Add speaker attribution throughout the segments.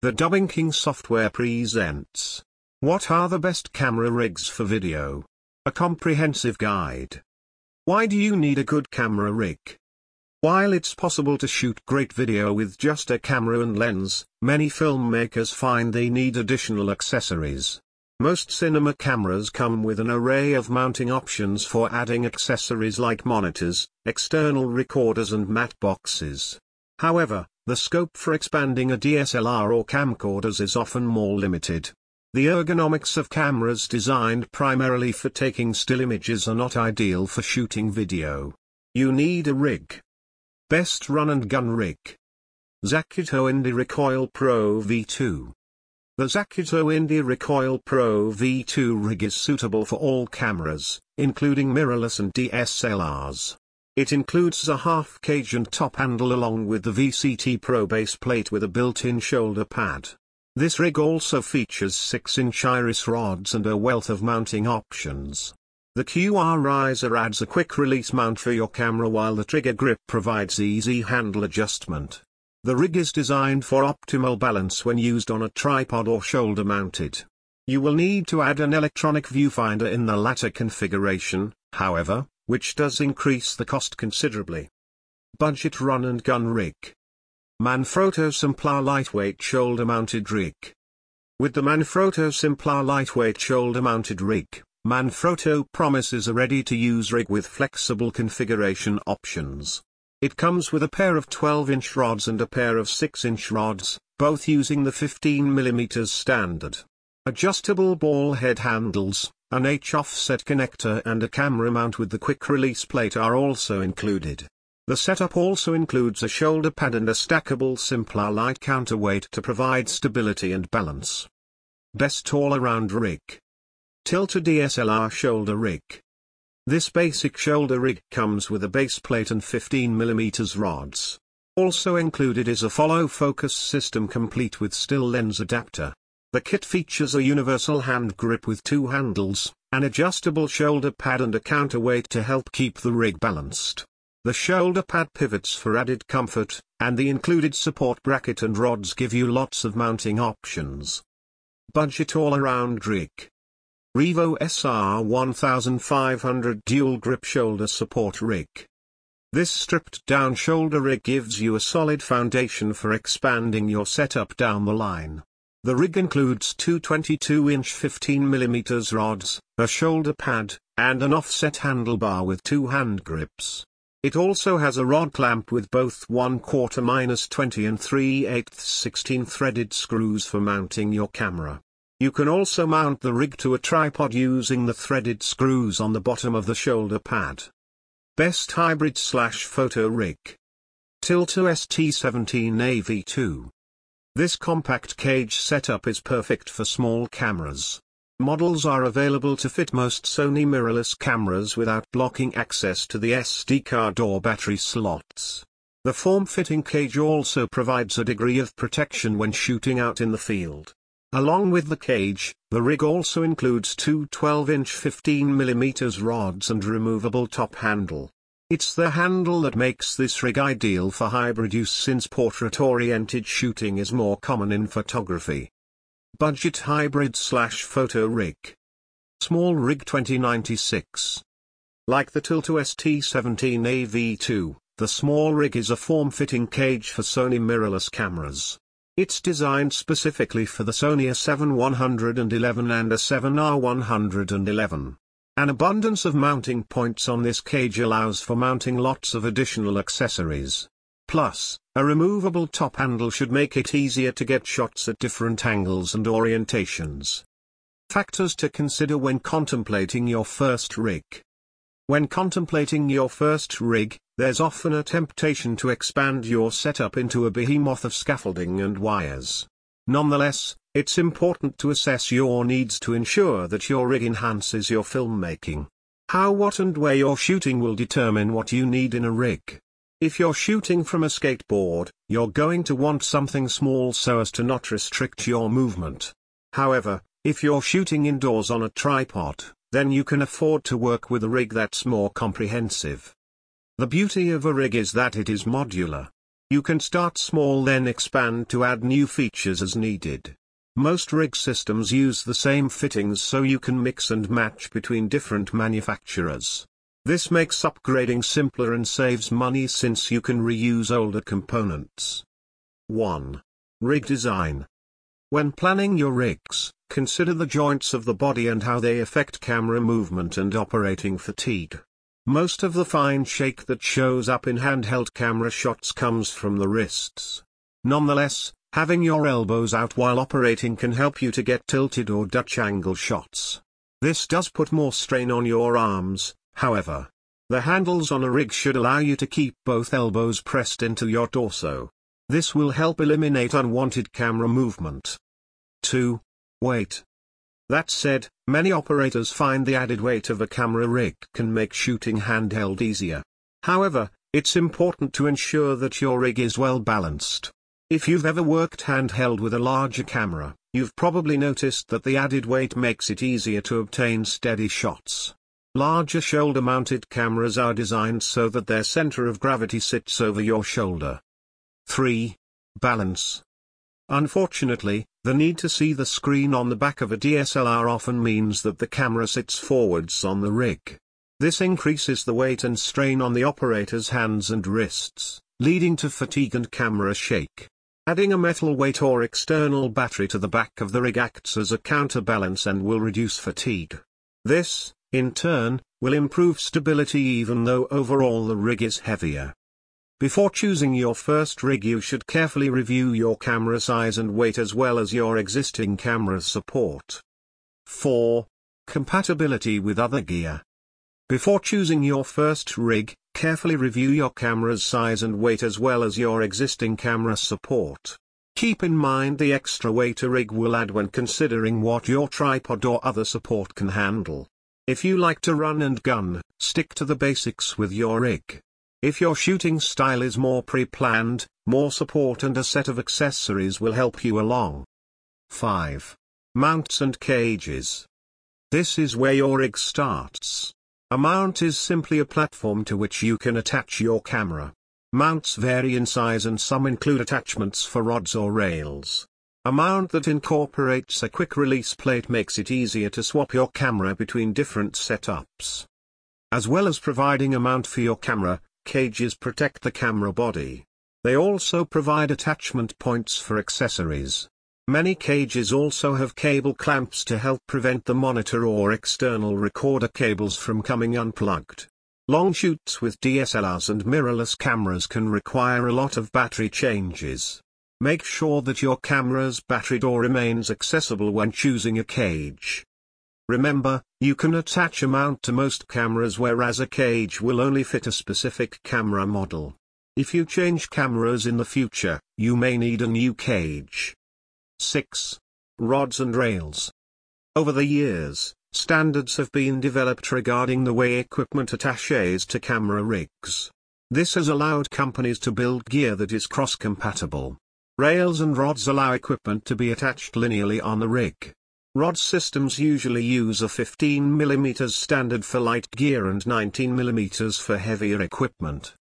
Speaker 1: The Dubbing King software presents What are the best camera rigs for video? A comprehensive guide. Why do you need a good camera rig? While it's possible to shoot great video with just a camera and lens, many filmmakers find they need additional accessories. Most cinema cameras come with an array of mounting options for adding accessories like monitors, external recorders and matte boxes. However, the scope for expanding a DSLR or camcorders is often more limited. The ergonomics of cameras designed primarily for taking still images are not ideal for shooting video. You need a rig. Best run and gun rig. Zacuto Indie Recoil Pro V2. The Zacuto Indie Recoil Pro V2 rig is suitable for all cameras, including mirrorless and DSLRs. It includes a half cage and top handle along with the VCT Pro base plate with a built-in shoulder pad. This rig also features 6-inch iris rods and a wealth of mounting options. The QR riser adds a quick release mount for your camera while the trigger grip provides easy handle adjustment. The rig is designed for optimal balance when used on a tripod or shoulder mounted. You will need to add an electronic viewfinder in the latter configuration, however, which does increase the cost considerably. Budget Run and Gun Rig Manfrotto Sympla Lightweight Shoulder Mounted Rig With the Manfrotto Sympla Lightweight Shoulder Mounted Rig, Manfrotto promises a ready-to-use rig with flexible configuration options. It comes with a pair of 12-inch rods and a pair of 6-inch rods, both using the 15mm standard. Adjustable ball head handles, an H-offset connector and a camera mount with the quick release plate are also included. The setup also includes a shoulder pad and a stackable Sympla light counterweight to provide stability and balance. Best all-around rig. Tilta DSLR shoulder rig. This basic shoulder rig comes with a base plate and 15mm rods. Also included is a follow focus system complete with still lens adapter. The kit features a universal hand grip with two handles, an adjustable shoulder pad and a counterweight to help keep the rig balanced. The shoulder pad pivots for added comfort, and the included support bracket and rods give you lots of mounting options. Budget all-around rig. Revo SR 1500 Dual Grip Shoulder Support Rig. This stripped down shoulder rig gives you a solid foundation for expanding your setup down the line. The rig includes two 22-inch 15mm rods, a shoulder pad, and an offset handlebar with two hand grips. It also has a rod clamp with both 1 quarter minus 20 and 3 8 16 threaded screws for mounting your camera. You can also mount the rig to a tripod using the threaded screws on the bottom of the shoulder pad. Best hybrid slash photo rig. Tilta ST17AV2 this compact cage setup is perfect for small cameras. Models are available to fit most Sony mirrorless cameras without blocking access to the SD card or battery slots. The form-fitting cage also provides a degree of protection when shooting out in the field. Along with the cage, the rig also includes two 12-inch 15mm rods and removable top handle. It's the handle that makes this rig ideal for hybrid use since portrait-oriented shooting is more common in photography. Budget Hybrid Slash Photo Rig Small Rig 2096 Like the Tilta ST17AV2, the small rig is a form-fitting cage for Sony mirrorless cameras. It's designed specifically for the Sony a7 III and a7R III. An abundance of mounting points on this cage allows for mounting lots of additional accessories. Plus, a removable top handle should make it easier to get shots at different angles and orientations. Factors to consider when contemplating your first rig. When contemplating your first rig, there's often a temptation to expand your setup into a behemoth of scaffolding and wires. Nonetheless, it's important to assess your needs to ensure that your rig enhances your filmmaking. How what and where you're shooting will determine what you need in a rig. If you're shooting from a skateboard, you're going to want something small so as to not restrict your movement. However, if you're shooting indoors on a tripod, then you can afford to work with a rig that's more comprehensive. The beauty of a rig is that it is modular. You can start small then expand to add new features as needed. Most rig systems use the same fittings so you can mix and match between different manufacturers. This makes upgrading simpler and saves money since you can reuse older components. 1. Rig Design When planning your rigs, consider the joints of the body and how they affect camera movement and operating fatigue. Most of the fine shake that shows up in handheld camera shots comes from the wrists. Nonetheless, having your elbows out while operating can help you to get tilted or Dutch angle shots. This does put more strain on your arms, however. The handles on a rig should allow you to keep both elbows pressed into your torso. This will help eliminate unwanted camera movement. 2. Weight. That said, many operators find the added weight of a camera rig can make shooting handheld easier. However, it's important to ensure that your rig is well balanced. If you've ever worked handheld with a larger camera, you've probably noticed that the added weight makes it easier to obtain steady shots. Larger shoulder-mounted cameras are designed so that their center of gravity sits over your shoulder. 3. Balance. Unfortunately, the need to see the screen on the back of a DSLR often means that the camera sits forwards on the rig. This increases the weight and strain on the operator's hands and wrists, leading to fatigue and camera shake. Adding a metal weight or external battery to the back of the rig acts as a counterbalance and will reduce fatigue. This, in turn, will improve stability even though overall the rig is heavier. Before choosing your first rig you should carefully review your camera size and weight as well as your existing camera support. 4. Compatibility with other gear. Before choosing your first rig, carefully review your camera's size and weight as well as your existing camera support. Keep in mind the extra weight a rig will add when considering what your tripod or other support can handle. If you like to run and gun, stick to the basics with your rig. If your shooting style is more pre-planned, more support and a set of accessories will help you along. 5. Mounts and cages. This is where your rig starts. A mount is simply a platform to which you can attach your camera. Mounts vary in size and some include attachments for rods or rails. A mount that incorporates a quick release plate makes it easier to swap your camera between different setups. As well as providing a mount for your camera, cages protect the camera body. They also provide attachment points for accessories. Many cages also have cable clamps to help prevent the monitor or external recorder cables from coming unplugged. Long shoots with DSLRs and mirrorless cameras can require a lot of battery changes. Make sure that your camera's battery door remains accessible when choosing a cage. Remember, you can attach a mount to most cameras whereas a cage will only fit a specific camera model. If you change cameras in the future, you may need a new cage. 6. Rods and Rails. Over the years, standards have been developed regarding the way equipment attaches to camera rigs. This has allowed companies to build gear that is cross-compatible. Rails and rods allow equipment to be attached linearly on the rig. Rod systems usually use a 15mm standard for light gear and 19mm for heavier equipment.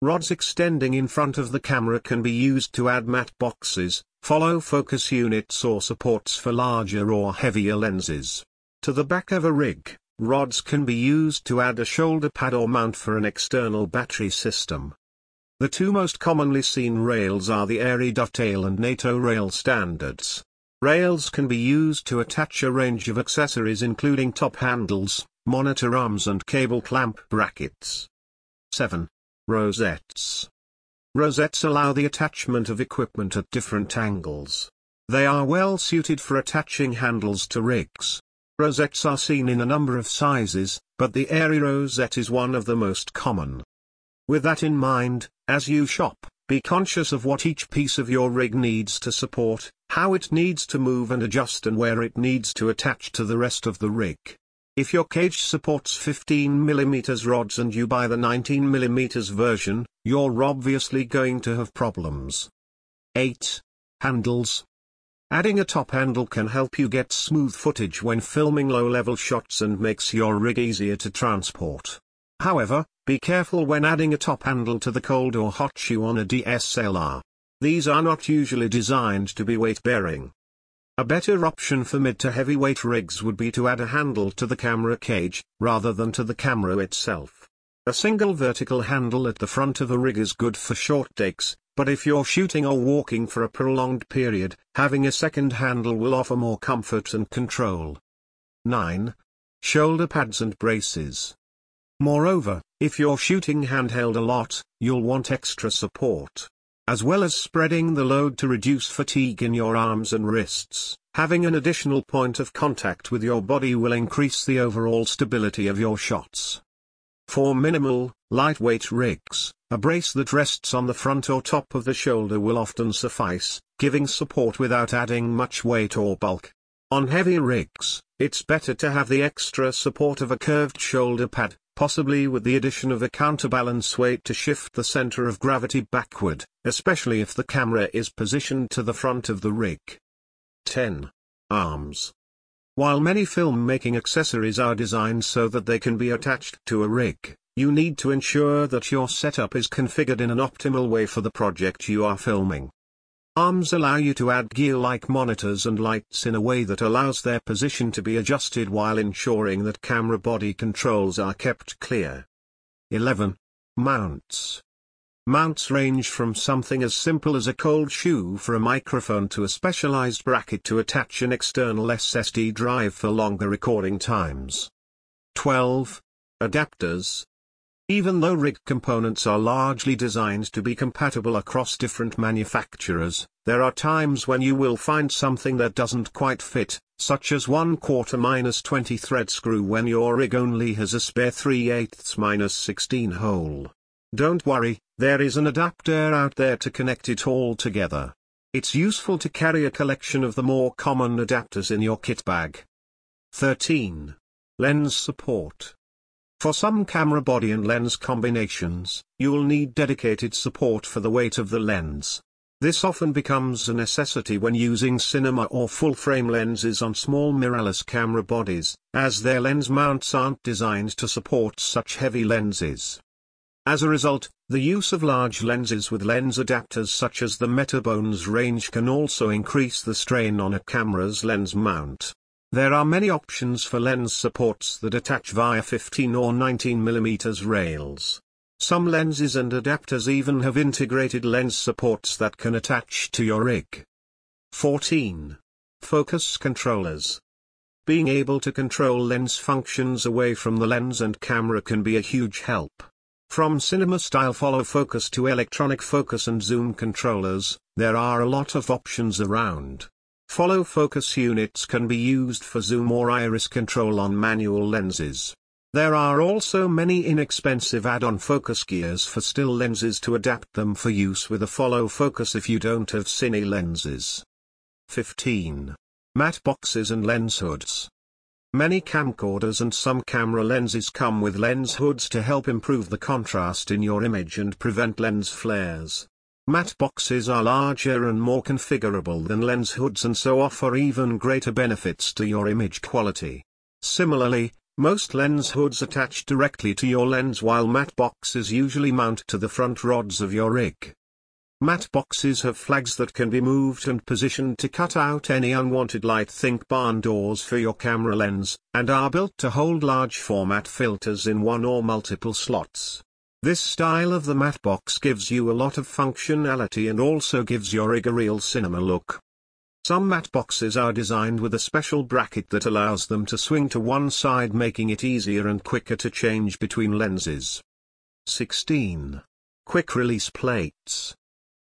Speaker 1: Rods extending in front of the camera can be used to add matte boxes, follow focus units or supports for larger or heavier lenses. To the back of a rig, rods can be used to add a shoulder pad or mount for an external battery system. The two most commonly seen rails are the ARRI Dovetail and NATO rail standards. Rails can be used to attach a range of accessories including top handles, monitor arms and cable clamp brackets. 7. Rosettes. Rosettes allow the attachment of equipment at different angles. They are well suited for attaching handles to rigs. Rosettes are seen in a number of sizes, but the ARRI rosette is one of the most common. With that in mind, as you shop, be conscious of what each piece of your rig needs to support, how it needs to move and adjust and where it needs to attach to the rest of the rig. If your cage supports 15mm rods and you buy the 19mm version, you're obviously going to have problems. 8. Handles. Adding a top handle can help you get smooth footage when filming low-level shots and makes your rig easier to transport. However, be careful when adding a top handle to the cold or hot shoe on a DSLR. These are not usually designed to be weight-bearing. A better option for mid to heavyweight rigs would be to add a handle to the camera cage, rather than to the camera itself. A single vertical handle at the front of a rig is good for short takes, but if you're shooting or walking for a prolonged period, having a second handle will offer more comfort and control. 9. Shoulder pads and braces. Moreover, if you're shooting handheld a lot, you'll want extra support. As well as spreading the load to reduce fatigue in your arms and wrists, having an additional point of contact with your body will increase the overall stability of your shots. For minimal, lightweight rigs, a brace that rests on the front or top of the shoulder will often suffice, giving support without adding much weight or bulk. On heavy rigs, it's better to have the extra support of a curved shoulder pad, possibly with the addition of a counterbalance weight to shift the center of gravity backward, especially if the camera is positioned to the front of the rig. 10. Arms. While many filmmaking accessories are designed so that they can be attached to a rig, you need to ensure that your setup is configured in an optimal way for the project you are filming. Arms allow you to add gear like monitors and lights in a way that allows their position to be adjusted while ensuring that camera body controls are kept clear. 11. Mounts. Mounts range from something as simple as a cold shoe for a microphone to a specialized bracket to attach an external SSD drive for longer recording times. 12. Adapters. Even though rig components are largely designed to be compatible across different manufacturers, there are times when you will find something that doesn't quite fit, such as 1 quarter minus 20 thread screw when your rig only has a spare 3 eighths minus 16 hole. Don't worry, there is an adapter out there to connect it all together. It's useful to carry a collection of the more common adapters in your kit bag. 13. Lens support. For some camera body and lens combinations, you'll need dedicated support for the weight of the lens. This often becomes a necessity when using cinema or full-frame lenses on small mirrorless camera bodies, as their lens mounts aren't designed to support such heavy lenses. As a result, the use of large lenses with lens adapters such as the Metabones range can also increase the strain on a camera's lens mount. There are many options for lens supports that attach via 15 or 19 mm rails. Some lenses and adapters even have integrated lens supports that can attach to your rig. 14. Focus controllers. Being able to control lens functions away from the lens and camera can be a huge help. From cinema-style follow focus to electronic focus and zoom controllers, there are a lot of options around. Follow focus units can be used for zoom or iris control on manual lenses. There are also many inexpensive add-on focus gears for still lenses to adapt them for use with a follow focus if you don't have cine lenses. 15. Matte boxes and lens hoods. Many camcorders and some camera lenses come with lens hoods to help improve the contrast in your image and prevent lens flares. Matte boxes are larger and more configurable than lens hoods and so offer even greater benefits to your image quality. Similarly, most lens hoods attach directly to your lens while matte boxes usually mount to the front rods of your rig. Matte boxes have flags that can be moved and positioned to cut out any unwanted light think barn doors for your camera lens, and are built to hold large format filters in one or multiple slots. This style of the matte box gives you a lot of functionality and also gives your rig a real cinema look. Some matte boxes are designed with a special bracket that allows them to swing to one side making it easier and quicker to change between lenses. 16. Quick release plates.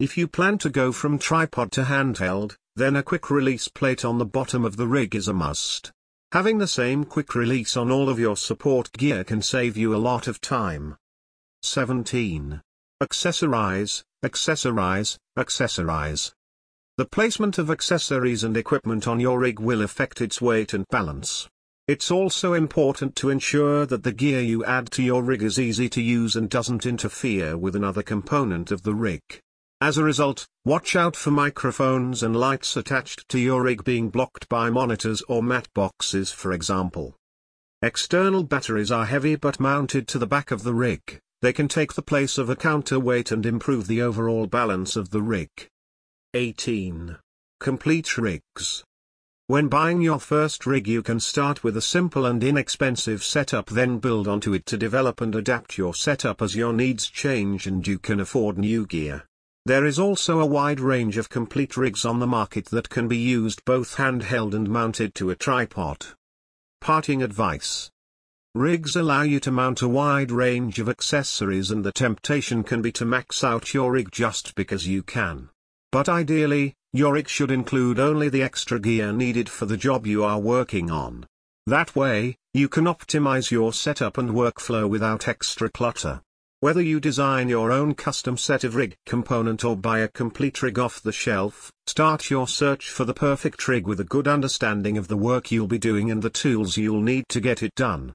Speaker 1: If you plan to go from tripod to handheld, then a quick release plate on the bottom of the rig is a must. Having the same quick release on all of your support gear can save you a lot of time. 17. Accessorize, accessorize, accessorize. The placement of accessories and equipment on your rig will affect its weight and balance. It's also important to ensure that the gear you add to your rig is easy to use and doesn't interfere with another component of the rig. As a result, watch out for microphones and lights attached to your rig being blocked by monitors or matte boxes for example. External batteries are heavy but mounted to the back of the rig, they can take the place of a counterweight and improve the overall balance of the rig. 18. Complete rigs. When buying your first rig you can start with a simple and inexpensive setup then build onto it to develop and adapt your setup as your needs change and you can afford new gear. There is also a wide range of complete rigs on the market that can be used both handheld and mounted to a tripod. Parting advice. Rigs allow you to mount a wide range of accessories and the temptation can be to max out your rig just because you can. But ideally, your rig should include only the extra gear needed for the job you are working on. That way, you can optimize your setup and workflow without extra clutter. Whether you design your own custom set of rig component or buy a complete rig off the shelf, start your search for the perfect rig with a good understanding of the work you'll be doing and the tools you'll need to get it done.